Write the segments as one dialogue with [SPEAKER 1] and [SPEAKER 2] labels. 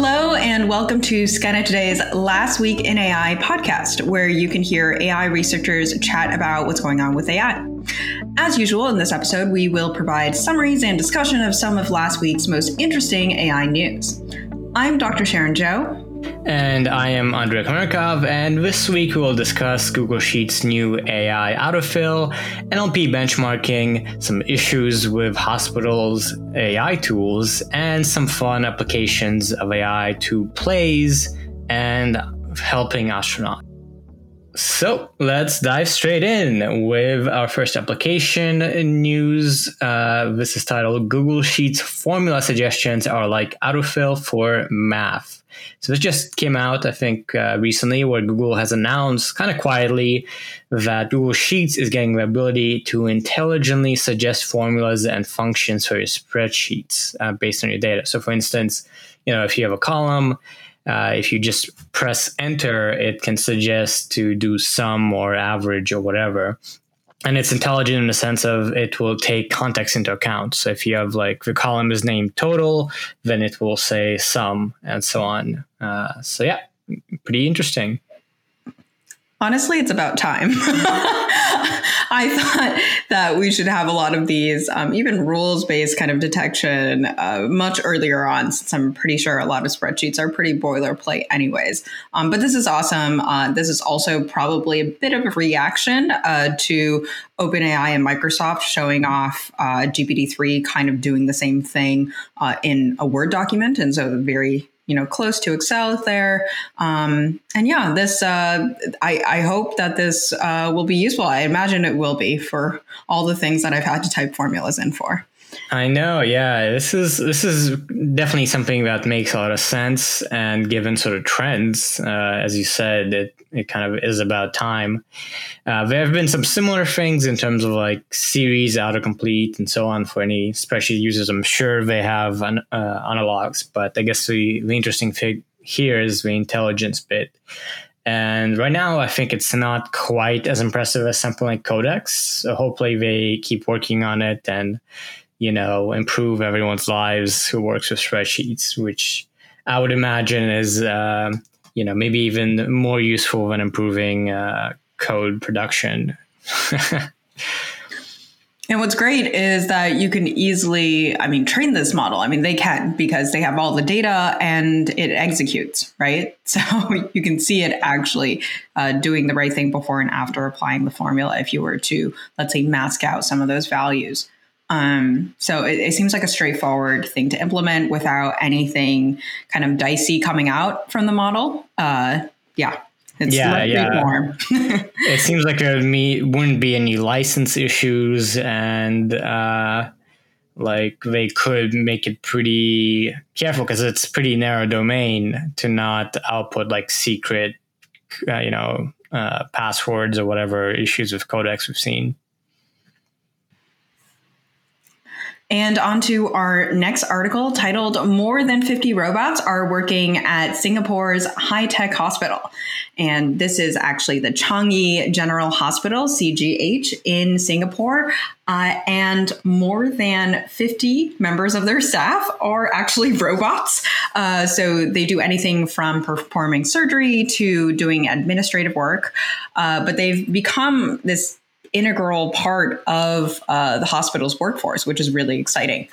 [SPEAKER 1] Hello, and welcome to Skynet Today's Last Week in AI podcast, where you can hear AI researchers chat about what's going on with AI. As usual, in this episode, we will provide summaries and discussion of some of last week's most interesting AI news. I'm Dr. Sharon Zhou,
[SPEAKER 2] and I am Andrei Kurenkov, and this week we will discuss Google Sheets' new AI autofill, NLP benchmarking, some issues with hospitals' AI tools, and some fun applications of AI to plays and helping astronauts. So let's dive straight in with our first application news. Uh, this is titled Google Sheets Formula Suggestions Are Like Autofill for Math. So this just came out, I think, uh, recently, where Google has announced kind of quietly that Google Sheets is getting the ability to intelligently suggest formulas and functions for your spreadsheets uh, based on your data. So, for instance, you know, if you have a column uh, if you just press enter, it can suggest to do sum or average or whatever. And it's intelligent in the sense of it will take context into account. So if you have like the column is named total, then it will say sum and so on. Uh, so yeah, pretty interesting.
[SPEAKER 1] Honestly, it's about time. I thought that we should have a lot of these, um, even rules based kind of detection, uh, much earlier on, since I'm pretty sure a lot of spreadsheets are pretty boilerplate, anyways. Um, but this is awesome. Uh, this is also probably a bit of a reaction uh, to OpenAI and Microsoft showing off uh, GPT-3 kind of doing the same thing uh, in a Word document. And so, very you know close to excel there. Um, and yeah this uh, I, I, hope that this uh, will be useful. I imagine it will be for all the things that i've had to type formulas in for
[SPEAKER 2] I know, yeah. This is this is definitely something that makes a lot of sense, and given sort of trends, uh, as you said, it it kind of is about time. Uh, there have been some similar things in terms of like series autocomplete and so on for any spreadsheet users. I'm sure they have an, uh, analogs, but I guess the the interesting thing here is the intelligence bit. And right now, I think it's not quite as impressive as something like Codex. So hopefully, they keep working on it and you know, improve everyone's lives who works with spreadsheets, which I would imagine is, uh, you know, maybe even more useful than improving uh, code production.
[SPEAKER 1] And what's great is that you can easily, I mean, train this model. I mean, they can because they have all the data and it executes, right? So you can see it actually uh, doing the right thing before and after applying the formula if you were to, let's say, mask out some of those values. Um, so it, it, seems like a straightforward thing to implement without anything kind of dicey coming out from the model. Uh, yeah.
[SPEAKER 2] It's yeah, yeah. it seems like there wouldn't be any license issues, and uh, like they could make it pretty careful because it's pretty narrow domain to not output like secret, uh, you know, uh, passwords or whatever issues with Codex we've seen.
[SPEAKER 1] And on to our next article titled More Than 50 Robots Are Working at Singapore's High Tech Hospital. And this is actually the Changi General Hospital, CGH, in Singapore. Uh, and more than 50 members of their staff are actually robots. Uh, so they do anything from performing surgery to doing administrative work. Uh, but they've become this integral part of uh, the hospital's workforce, which is really exciting.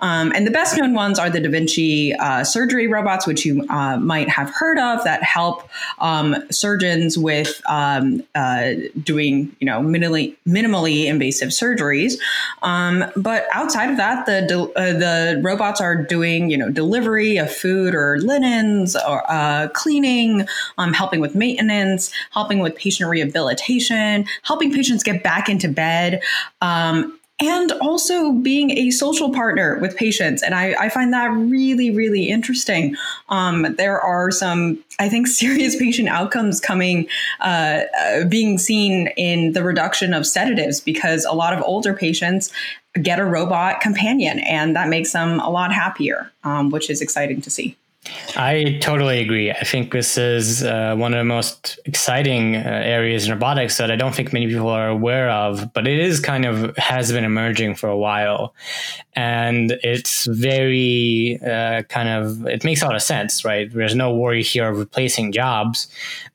[SPEAKER 1] Um, and the best known ones are the Da Vinci uh, surgery robots, which you uh, might have heard of, that help um, surgeons with um, uh, doing, you know, minimally, minimally invasive surgeries. Um, but outside of that, the uh, the robots are doing, you know, delivery of food or linens, or uh, cleaning, um, helping with maintenance, helping with patient rehabilitation, helping patients get back into bed. Um, and also being a social partner with patients. And I, I find that really, really interesting. Um, there are some, I think, serious patient outcomes coming, uh, uh, being seen in the reduction of sedatives because a lot of older patients get a robot companion and that makes them a lot happier, um, which is exciting to see.
[SPEAKER 2] I totally agree. I think this is uh, one of the most exciting uh, areas in robotics that I don't think many people are aware of, but it is kind of has been emerging for a while. And it's very uh, kind of, it makes a lot of sense, right? There's no worry here of replacing jobs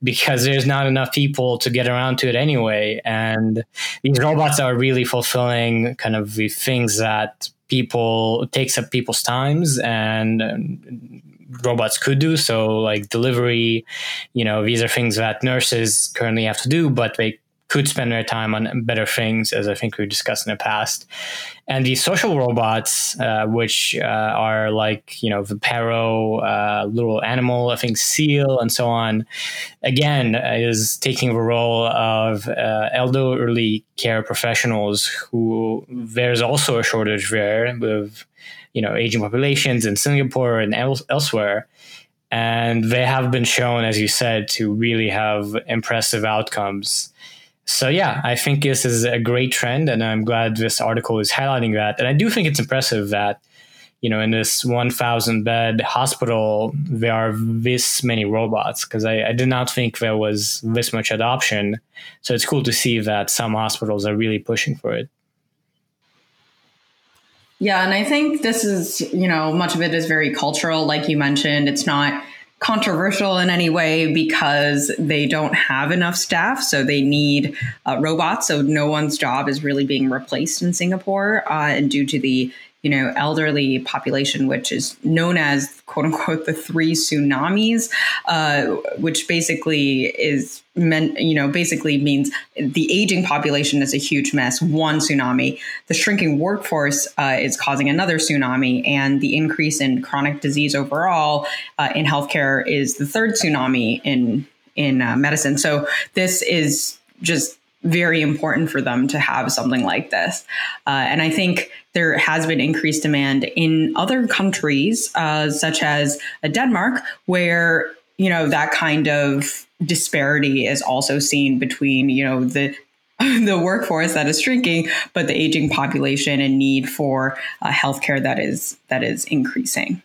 [SPEAKER 2] because there's not enough people to get around to it anyway. And these robots are really fulfilling kind of the things that people takes up people's times and robots could do. So like delivery, you know, these are things that nurses currently have to do, but they could spend their time on better things, as I think we discussed in the past. And these social robots, uh, which uh, are like, you know, Vipero, uh, little animal, I think seal, and so on, again, is taking the role of uh, elderly care professionals who there's also a shortage there with you know aging populations in Singapore and el- elsewhere, and they have been shown, as you said, to really have impressive outcomes. So yeah, I think this is a great trend, and I'm glad this article is highlighting that. And I do think it's impressive that you know in this 1,000 bed hospital there are this many robots because I, I did not think there was this much adoption. So it's cool to see that some hospitals are really pushing for it.
[SPEAKER 1] Yeah, and I think this is, you know, much of it is very cultural. Like you mentioned, it's not controversial in any way because they don't have enough staff. So they need uh, robots. So no one's job is really being replaced in Singapore. Uh, and due to the you know, elderly population, which is known as quote unquote the three tsunamis, uh, which basically is meant, you know, basically means the aging population is a huge mess, one tsunami. The shrinking workforce uh, is causing another tsunami, and the increase in chronic disease overall uh, in healthcare is the third tsunami in in uh, medicine. So this is just very important for them to have something like this. Uh, and I think there has been increased demand in other countries, uh, such as uh, Denmark, where you know that kind of disparity is also seen between you know the the workforce that is shrinking, but the aging population and need for uh, healthcare that is that is increasing.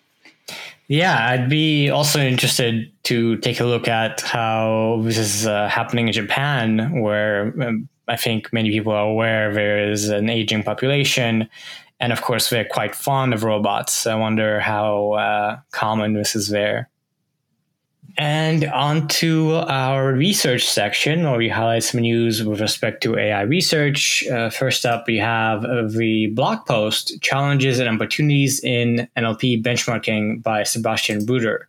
[SPEAKER 2] Yeah, I'd be also interested to take a look at how this is uh, happening in Japan, where um, I think many people are aware there is an aging population. And of course, they're quite fond of robots. I wonder how uh, common this is there. And on to our research section, where we highlight some news with respect to AI research. Uh, first up, we have the blog post Challenges and Opportunities in NLP Benchmarking by Sebastian Ruder.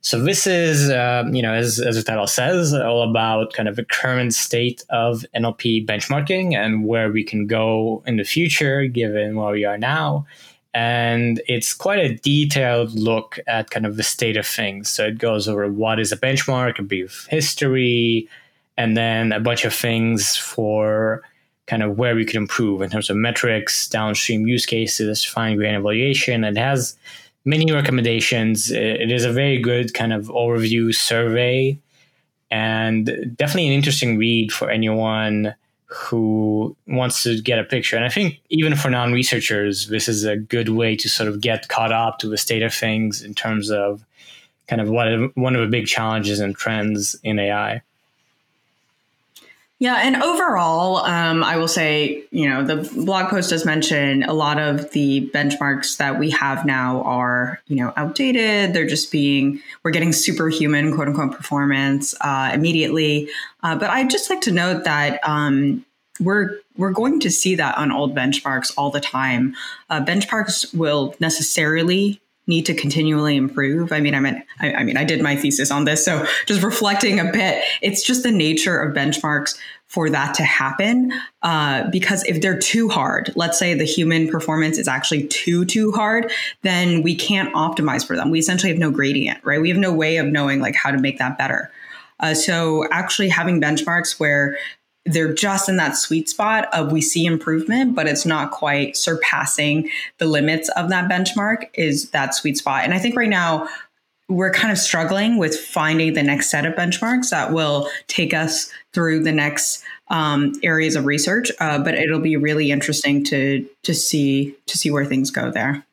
[SPEAKER 2] So, this is, uh, you know, as, as the title says, all about kind of the current state of NLP benchmarking and where we can go in the future given where we are now and it's quite a detailed look at kind of the state of things. So it goes over what is a benchmark, a brief history, and then a bunch of things for kind of where we could improve in terms of metrics, downstream use cases, fine grained evaluation. It has many recommendations. It is a very good kind of overview survey and definitely an interesting read for anyone who wants to get a picture. And I think even for non researchers, this is a good way to sort of get caught up to the state of things in terms of kind of what one of the big challenges and trends in AI.
[SPEAKER 1] Yeah, and overall, um, I will say, you know, the blog post does mention a lot of the benchmarks that we have now are, you know, outdated. They're just being, we're getting superhuman, quote unquote, performance uh, immediately. Uh, but I'd just like to note that um, we're we're going to see that on old benchmarks all the time. Uh, benchmarks will necessarily need to continually improve. I mean, I mean, I, I, mean, I did my thesis on this, so just reflecting a bit, it's just the nature of benchmarks for that to happen. Uh, because if they're too hard, let's say the human performance is actually too too hard, then we can't optimize for them. We essentially have no gradient, right? We have no way of knowing like how to make that better. Uh, so actually having benchmarks where they're just in that sweet spot of we see improvement, but it's not quite surpassing the limits of that benchmark is that sweet spot. And I think right now we're kind of struggling with finding the next set of benchmarks that will take us through the next um, areas of research. Uh, but it'll be really interesting to to see to see where things go there.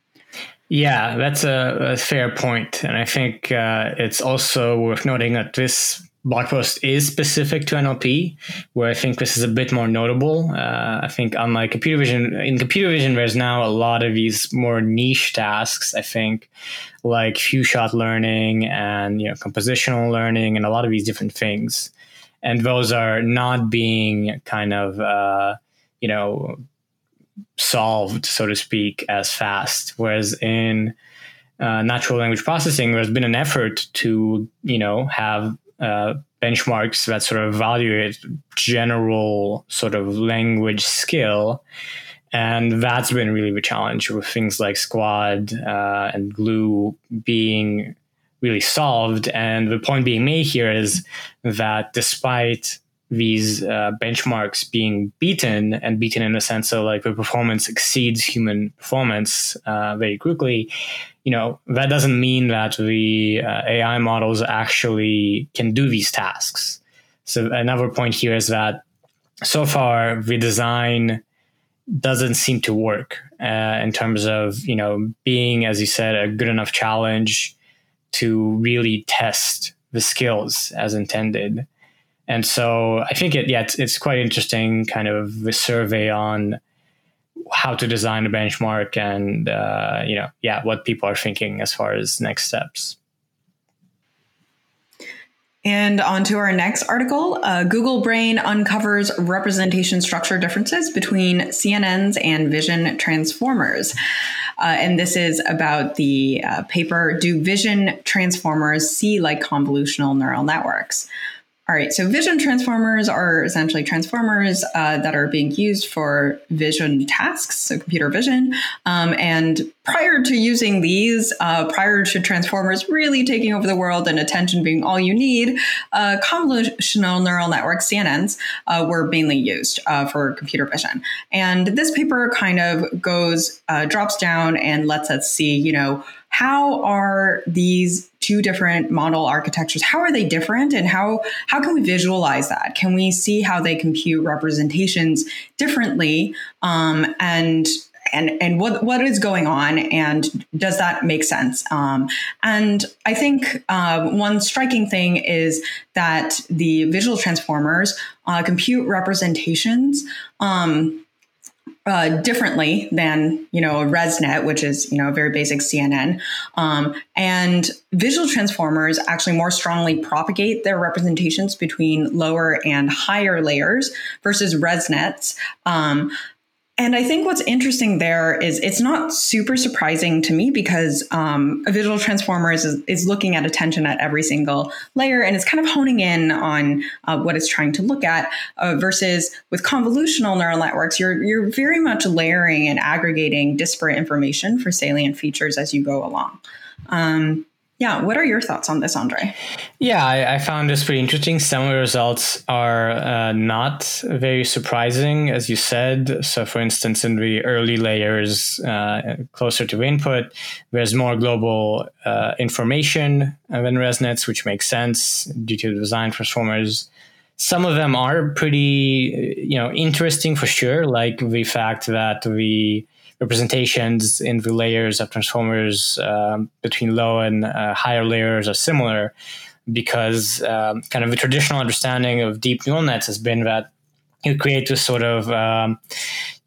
[SPEAKER 2] Yeah, that's a, a fair point, and I think uh, it's also worth noting that this blog post is specific to NLP, where I think this is a bit more notable. Uh, I think unlike computer vision, in computer vision, there's now a lot of these more niche tasks. I think like few shot learning and you know compositional learning and a lot of these different things, and those are not being kind of uh, you know solved, so to speak, as fast. Whereas in uh, natural language processing, there's been an effort to you know have uh, benchmarks that sort of evaluate general sort of language skill. And that's been really the challenge with things like SQuAD uh, and GLUE being really solved. And the point being made here is that despite these uh, benchmarks being beaten and beaten in the sense of like the performance exceeds human performance uh, very quickly, you know, that doesn't mean that the uh, AI models actually can do these tasks. So another point here is that so far the design doesn't seem to work uh, in terms of you know being, as you said, a good enough challenge to really test the skills as intended. And so I think it, yeah, it's, it's quite interesting, kind of the survey on how to design a benchmark and uh, you know yeah what people are thinking as far as next steps.
[SPEAKER 1] And on to our next article uh, google brain uncovers representation structure differences between CNNs and vision transformers. Uh, and this is about the uh, paper do vision transformers see like convolutional neural networks all right, so vision transformers are essentially transformers uh, that are being used for vision tasks, so computer vision. Um, and prior to using these, uh, prior to transformers really taking over the world and attention being all you need, uh, convolutional neural networks, CNNs, uh, were mainly used uh, for computer vision. And this paper kind of goes, uh, drops down and lets us see, you know, how are these two different model architectures. How are they different and how how can we visualize that? Can we see how they compute representations differently um, and and and what what is going on and does that make sense? Um, and i think uh, one striking thing is that the visual transformers uh, compute representations um, uh, differently than you know a ResNet, which is you know a very basic CNN, um, and visual transformers actually more strongly propagate their representations between lower and higher layers versus ResNets. Um, and I think what's interesting there is it's not super surprising to me because um, a visual transformer is, is looking at attention at every single layer and it's kind of honing in on uh, what it's trying to look at. Uh, versus with convolutional neural networks, you're you're very much layering and aggregating disparate information for salient features as you go along. Um, yeah, what are your thoughts on this, Andre?
[SPEAKER 2] Yeah, I, I found this pretty interesting. Some of the results are uh, not very surprising, as you said. So, for instance, in the early layers uh, closer to input, there's more global uh, information than ResNets, which makes sense due to the design transformers. Some of them are pretty, you know, interesting for sure, like the fact that the representations in the layers of transformers um, between low and uh, higher layers are similar because um, kind of the traditional understanding of deep neural nets has been that you create this sort of um,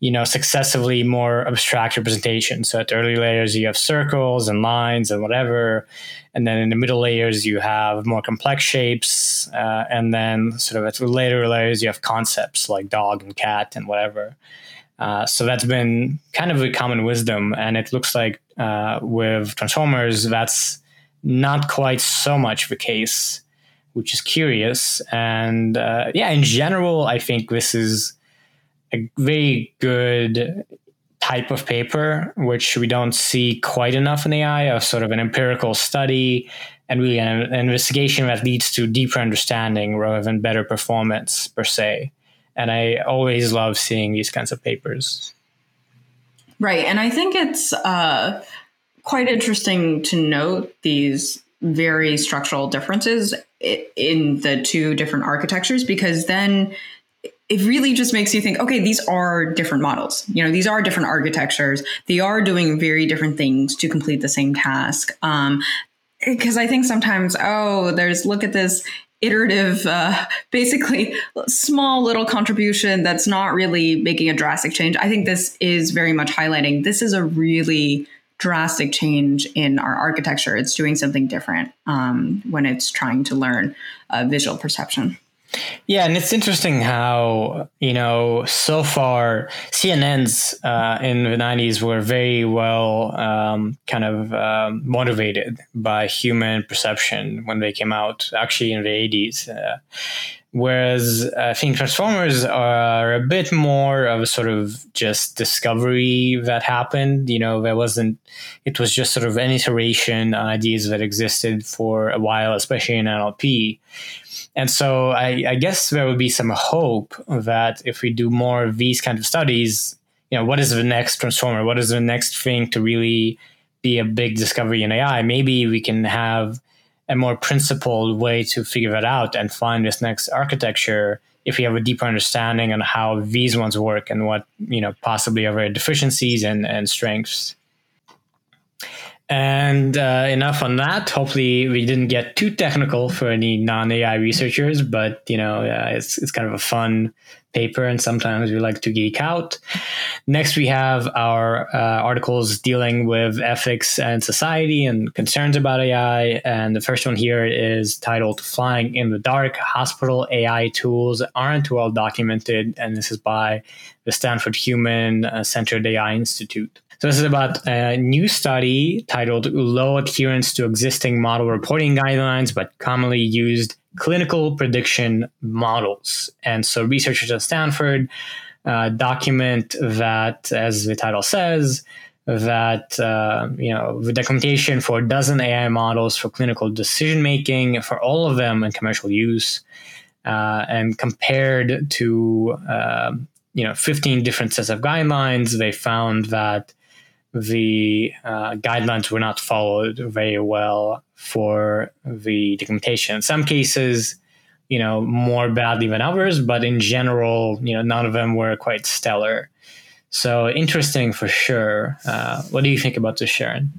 [SPEAKER 2] you know successively more abstract representation. So at the early layers you have circles and lines and whatever and then in the middle layers you have more complex shapes uh, and then sort of at the later layers you have concepts like dog and cat and whatever uh, so that's been kind of a common wisdom, and it looks like uh, with Transformers, that's not quite so much the case, which is curious. And uh, yeah, in general, I think this is a very good type of paper, which we don't see quite enough in AI, of sort of an empirical study and really an, an investigation that leads to deeper understanding rather than better performance per se and I always love seeing these kinds of papers.
[SPEAKER 1] Right, and I think it's uh, quite interesting to note these very structural differences in the two different architectures because then it really just makes you think, okay, these are different models. You know, these are different architectures. They are doing very different things to complete the same task. Um, because I think sometimes, oh, there's look at this iterative, uh, basically small little contribution that's not really making a drastic change. I think this is very much highlighting this is a really drastic change in our architecture. It's doing something different um, when it's trying to learn uh, visual perception.
[SPEAKER 2] Yeah, and it's interesting how you know so far CNNs uh, in the '90s were very well um, kind of um, motivated by human perception when they came out. Actually, in the '80s, uh, whereas uh, I think Transformers are a bit more of a sort of just discovery that happened. You know, there wasn't. It was just sort of an iteration on ideas that existed for a while, especially in NLP and so I, I, guess there would be some hope that if we do more of these kind of studies, you know, what is the next transformer? What is the next thing to really be a big discovery in AI? Maybe we can have a more principled way to figure that out and find this next architecture if we have a deeper understanding on how these ones work and what, you know, possibly are their deficiencies and, and strengths. And uh, enough on that. Hopefully, we didn't get too technical for any non AI researchers, but you know, uh, it's it's kind of a fun paper, and sometimes we like to geek out. Next, we have our uh, articles dealing with ethics and society and concerns about AI. And the first one here is titled "Flying in the Dark: Hospital AI Tools Aren't Well Documented," and this is by the Stanford Human uh, Centered AI Institute. So this is about a new study titled Low Adherence to Existing Model Reporting Guidelines, but commonly used clinical prediction models. And so researchers at Stanford uh, document that, as the title says, that uh, you know the documentation for a dozen AI models for clinical decision making for all of them in commercial use, uh, and compared to uh, you know 15 different sets of guidelines, they found that the uh, guidelines were not followed very well for the documentation. In some cases, you know, more badly than others, but in general, you know, none of them were quite stellar. So interesting for sure. Uh, what do you think about this, Sharon?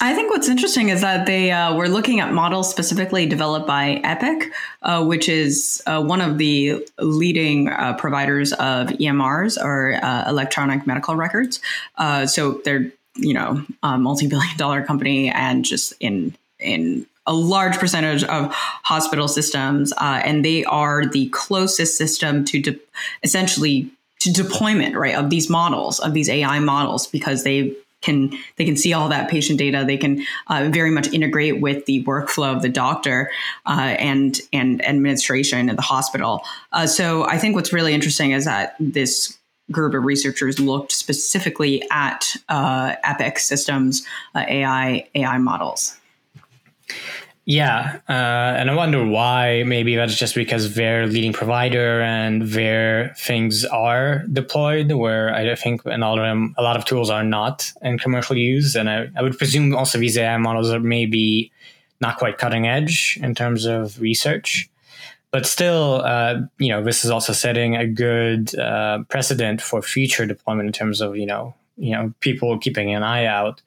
[SPEAKER 1] I think what's interesting is that they uh, were looking at models specifically developed by Epic, uh, which is uh, one of the leading uh, providers of EMRs or uh, electronic medical records. Uh, so they're you know a multi-billion dollar company and just in in a large percentage of hospital systems, and they are the closest system to de- essentially to deployment right of these models of these AI models because they can they can see all that patient data. They can uh, very much integrate with the workflow of the doctor uh, and and administration in the hospital. Uh, so I think what's really interesting is that this group of researchers looked specifically at uh, Epic Systems uh, AI AI models.
[SPEAKER 2] Yeah, uh, and I wonder why. Maybe that's just because they're leading provider and their things are deployed, where I think and all of a lot of tools are not in commercial use, and I, I would presume also these AI models are maybe not quite cutting edge in terms of research, but still, uh, you know, this is also setting a good uh, precedent for future deployment in terms of you know you know people keeping an eye out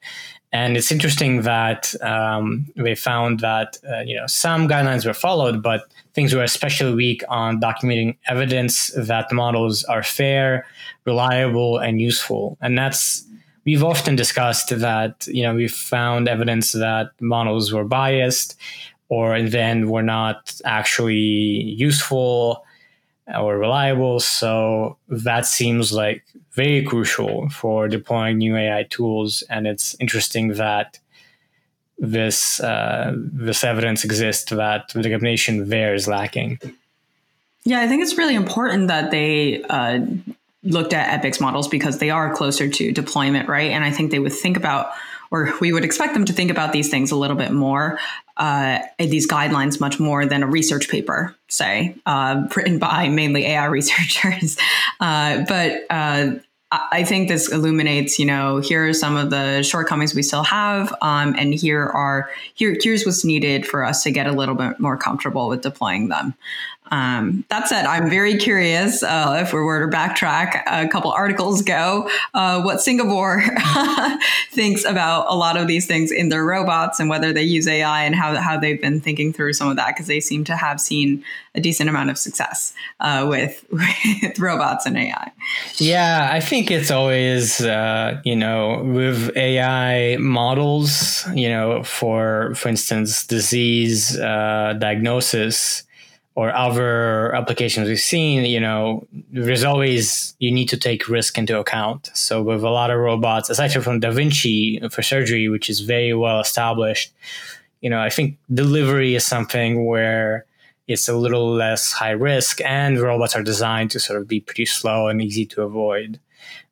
[SPEAKER 2] and it's interesting that um, they found that uh, you know some guidelines were followed, but things were especially weak on documenting evidence that models are fair, reliable, and useful. And that's we've often discussed that you know we've found evidence that models were biased or then were not actually useful or reliable. So that seems like very crucial for deploying new AI tools. And it's interesting that this uh, this evidence exists that the combination there is lacking.
[SPEAKER 1] Yeah, I think it's really important that they uh, looked at Epic's models because they are closer to deployment, right? And I think they would think about or we would expect them to think about these things a little bit more, uh, these guidelines much more than a research paper, say, uh, written by mainly AI researchers. Uh, but uh, I think this illuminates, you know, here are some of the shortcomings we still have, um, and here are here here's what's needed for us to get a little bit more comfortable with deploying them. Um, that said, I'm very curious uh, if we were to backtrack a couple articles ago, uh, what Singapore thinks about a lot of these things in their robots and whether they use AI and how, how they've been thinking through some of that because they seem to have seen a decent amount of success uh, with, with robots and AI.
[SPEAKER 2] Yeah, I think it's always, uh, you know, with AI models, you know, for, for instance, disease uh, diagnosis or other applications we've seen, you know, there's always you need to take risk into account. So with a lot of robots, aside from Da Vinci for surgery, which is very well established, you know, I think delivery is something where it's a little less high risk, and robots are designed to sort of be pretty slow and easy to avoid.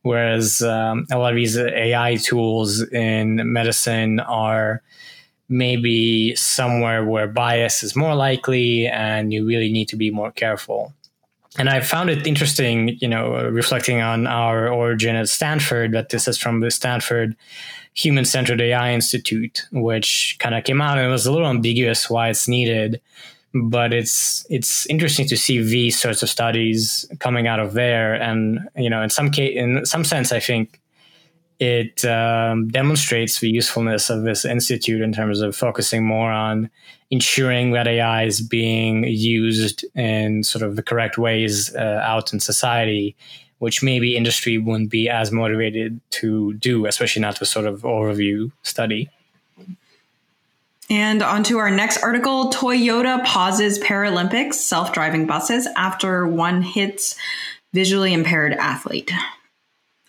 [SPEAKER 2] Whereas um, a lot of these AI tools in medicine are maybe somewhere where bias is more likely and you really need to be more careful. And I found it interesting, you know, uh, reflecting on our origin at Stanford, that this is from the Stanford Human Centered AI Institute, which kind of came out and it was a little ambiguous why it's needed. But it's it's interesting to see these sorts of studies coming out of there, and you know, in some case, in some sense, I think it um, demonstrates the usefulness of this institute in terms of focusing more on ensuring that AI is being used in sort of the correct ways uh, out in society, which maybe industry wouldn't be as motivated to do, especially not the sort of overview study.
[SPEAKER 1] And on to our next article Toyota pauses Paralympics self driving buses after one hits visually impaired athlete.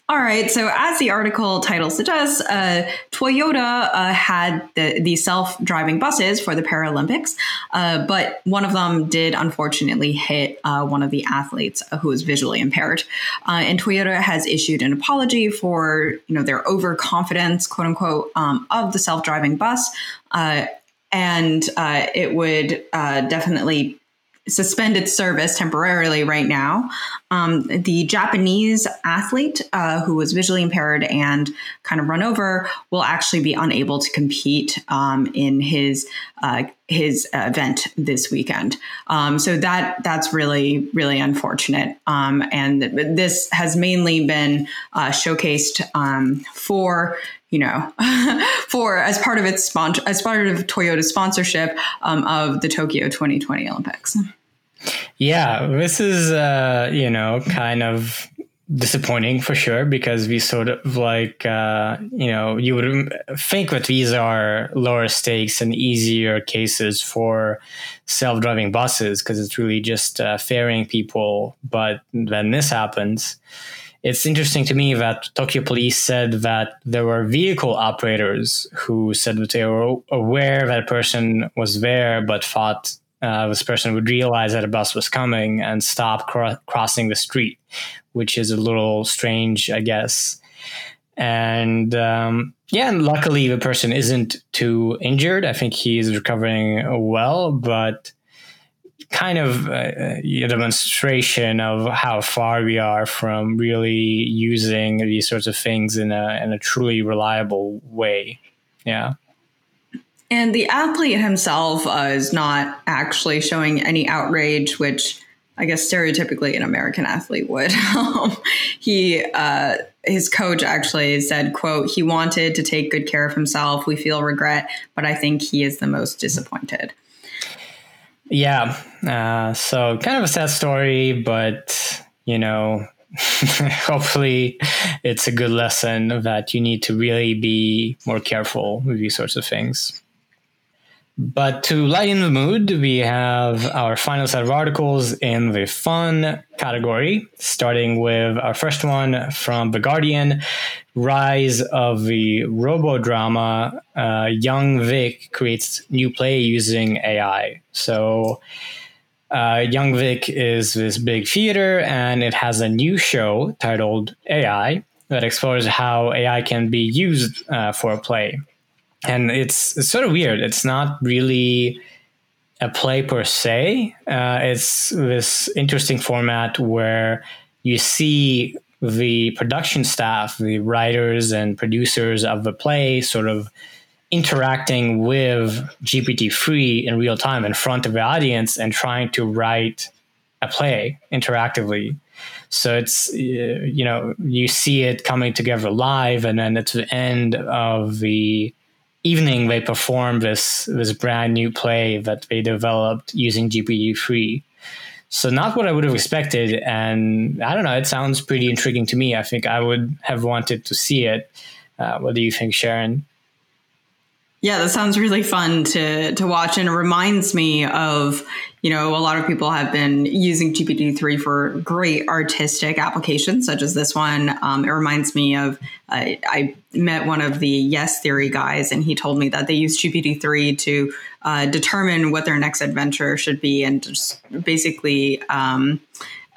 [SPEAKER 1] All right. So, as the article title suggests, uh, Toyota uh, had the, the self driving buses for the Paralympics, uh, but one of them did unfortunately hit uh, one of the athletes who was visually impaired. Uh, and Toyota has issued an apology for you know their overconfidence, quote unquote, um, of the self driving bus. Uh, and it would definitely suspend its service temporarily right now. Um, the Japanese athlete uh, who was visually impaired and kind of run over will actually be unable to compete um, in his uh, his event this weekend. Um, so that that's really really unfortunate. Um, and this has mainly been uh, showcased um, for you know, for as part of its sponsor, as part of Toyota's sponsorship um, of the Tokyo 2020 Olympics.
[SPEAKER 2] Yeah, this is uh, you know kind of disappointing for sure because we sort of like uh, you know you would think that these are lower stakes and easier cases for self-driving buses because it's really just uh, ferrying people but then this happens it's interesting to me that Tokyo police said that there were vehicle operators who said that they were aware that a person was there, but thought uh, this person would realize that a bus was coming and stop cro- crossing the street, which is a little strange, I guess. And um, yeah, and luckily the person isn't too injured. I think he's recovering well, but kind of a, a, demonstration of how far we are from really using these sorts of things in a in a truly reliable way. Yeah.
[SPEAKER 1] And the athlete himself uh, is not actually showing any outrage, which I guess stereotypically an American athlete would. He, uh, his coach actually said, "quote He wanted to take good care of himself. We feel regret, but I think he is the most disappointed."
[SPEAKER 2] Yeah. Uh, so kind of a sad story, but you know, hopefully it's a good lesson that you need to really be more careful with these sorts of things. But to lighten the mood, we have our final set of articles in the fun category, starting with our first one from The Guardian Rise of the Robo Drama. Uh, Young Vic creates new play using AI. So, uh, Young Vic is this big theater, and it has a new show titled AI that explores how AI can be used uh, for a play and it's, it's sort of weird. It's not really a play per se. Uh, it's this interesting format where you see the production staff, the writers and producers of the play, sort of interacting with GPT three in real time in front of the audience and trying to write a play interactively. So it's you know you see it coming together live, and then at the end of the evening they perform this this brand new play that they developed using GPT three. So not what I would have expected, and I don't know. It sounds pretty intriguing to me. I think I would have wanted to see it. Uh, what do you think, Sharon?
[SPEAKER 1] Yeah, that sounds really fun to to watch, and it reminds me of you know a lot of people have been using GPT three for great artistic applications, such as this one. Um, it reminds me of uh, I met one of the Yes Theory guys, and he told me that they use GPT three to uh, determine what their next adventure should be, and just basically um,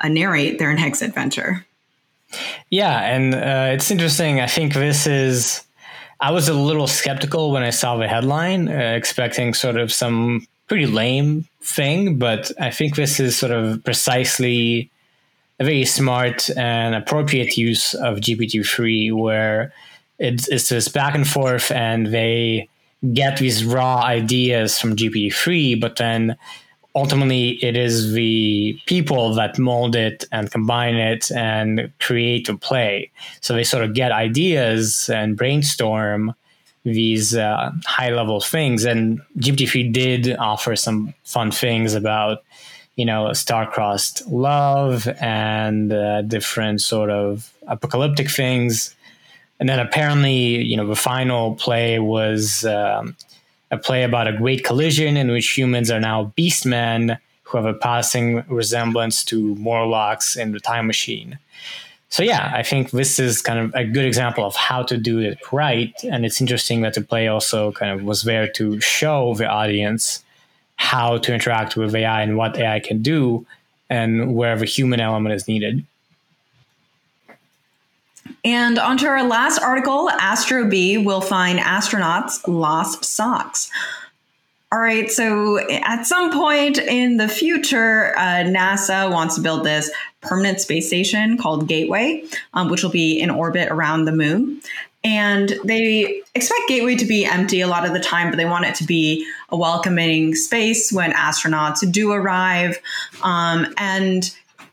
[SPEAKER 1] uh, narrate their next adventure.
[SPEAKER 2] Yeah, and uh, it's interesting. I think this is I was a little skeptical when I saw the headline, uh, expecting sort of some pretty lame thing, but I think this is sort of precisely a very smart and appropriate use of GPT-3 where it's, it's this back and forth and they get these raw ideas from GPT-3, but then ultimately it is the people that mold it and combine it and create a play. So they sort of get ideas and brainstorm these uh, high level things. And GPT-3 did offer some fun things about, you know, star-crossed love and uh, different sort of apocalyptic things. And then apparently, you know, the final play was um, a play about a great collision in which humans are now beastmen who have a passing resemblance to Morlocks in the time machine. So yeah, I think this is kind of a good example of how to do it right. And it's interesting that the play also kind of was there to show the audience how to interact with AI and what AI can do and where the human element is needed.
[SPEAKER 1] And onto our last article Astrobee will find astronauts lost socks. All right, so at some point in the future, uh, NASA wants to build this permanent space station called Gateway, um, which will be in orbit around the moon. And they expect Gateway to be empty a lot of the time, but they want it to be a welcoming space when astronauts do arrive. Um, and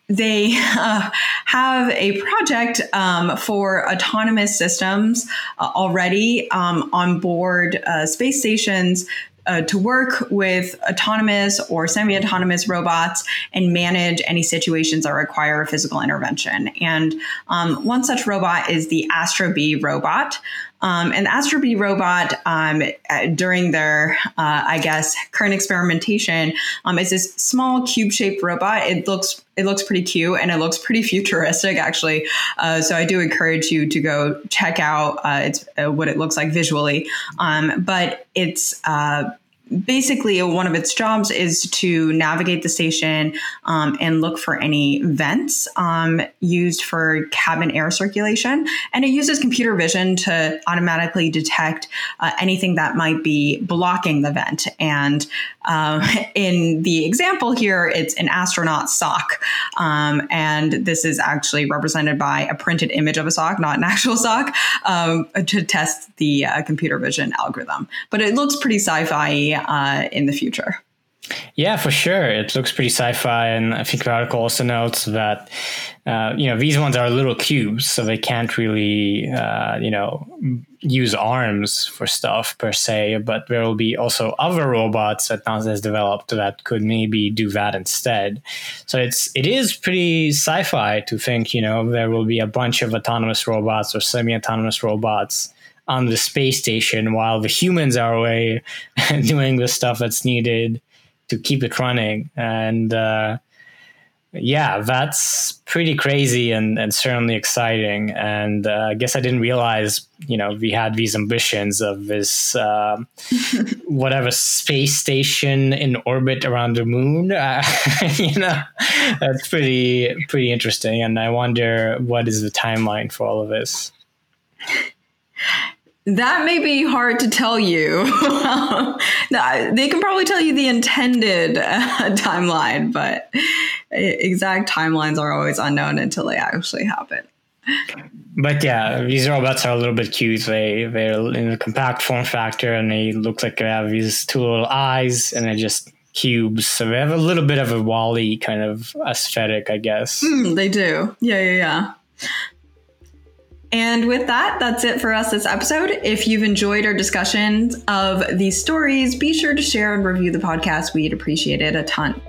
[SPEAKER 1] they uh, have a project um, for autonomous systems uh, already um, on board uh, space stations uh, to work with autonomous or semi autonomous robots and manage any situations that require physical intervention. And um, one such robot is the Astrobee robot. Um, and the Astrobee robot, um, uh, during their, uh, I guess, current experimentation, um, is this small cube-shaped robot. It looks it looks pretty cute and it looks pretty futuristic, actually. Uh, so I do encourage you to go check out uh, it's uh, what it looks like visually. Um, but it's uh, basically one of its jobs is to navigate the station um, and look for any vents um, used for cabin air circulation. And it uses computer vision to automatically detect uh, anything that might be blocking the vent. And um, in the example here it's an astronaut sock um, and this is actually represented by a printed image of a sock not an actual sock um, to test the uh, computer vision algorithm but it looks pretty sci-fi uh, in the future.
[SPEAKER 2] Yeah, for sure. It looks pretty sci-fi, and I think the article also notes that uh, you know these ones are little cubes, so they can't really uh, you know use arms for stuff per se. But there will be also other robots that NASA has developed that could maybe do that instead. So it's it is pretty sci-fi to think you know there will be a bunch of autonomous robots or semi-autonomous robots on the space station while the humans are away doing the stuff that's needed to keep it running. And uh, yeah, that's pretty crazy and, and certainly exciting. And uh, I guess I didn't realize, you know, we had these ambitions of this uh, whatever space station in orbit around the moon. Uh, you know, that's pretty pretty interesting. And I wonder what is the timeline for all of this.
[SPEAKER 1] That may be hard to tell you. they can probably tell you the intended uh, timeline, but exact timelines are always unknown until they actually happen.
[SPEAKER 2] But yeah, these robots are a little bit cute. They they're in a compact form factor, and they look like they have these two little eyes, and they're just cubes. So they have a little bit of a WALL-E kind of aesthetic, I guess.
[SPEAKER 1] Mm, they do. Yeah, yeah, yeah. And with that, that's it for us this episode. If you've enjoyed our discussions of these stories, be sure to share and review the podcast. We'd appreciate it a ton.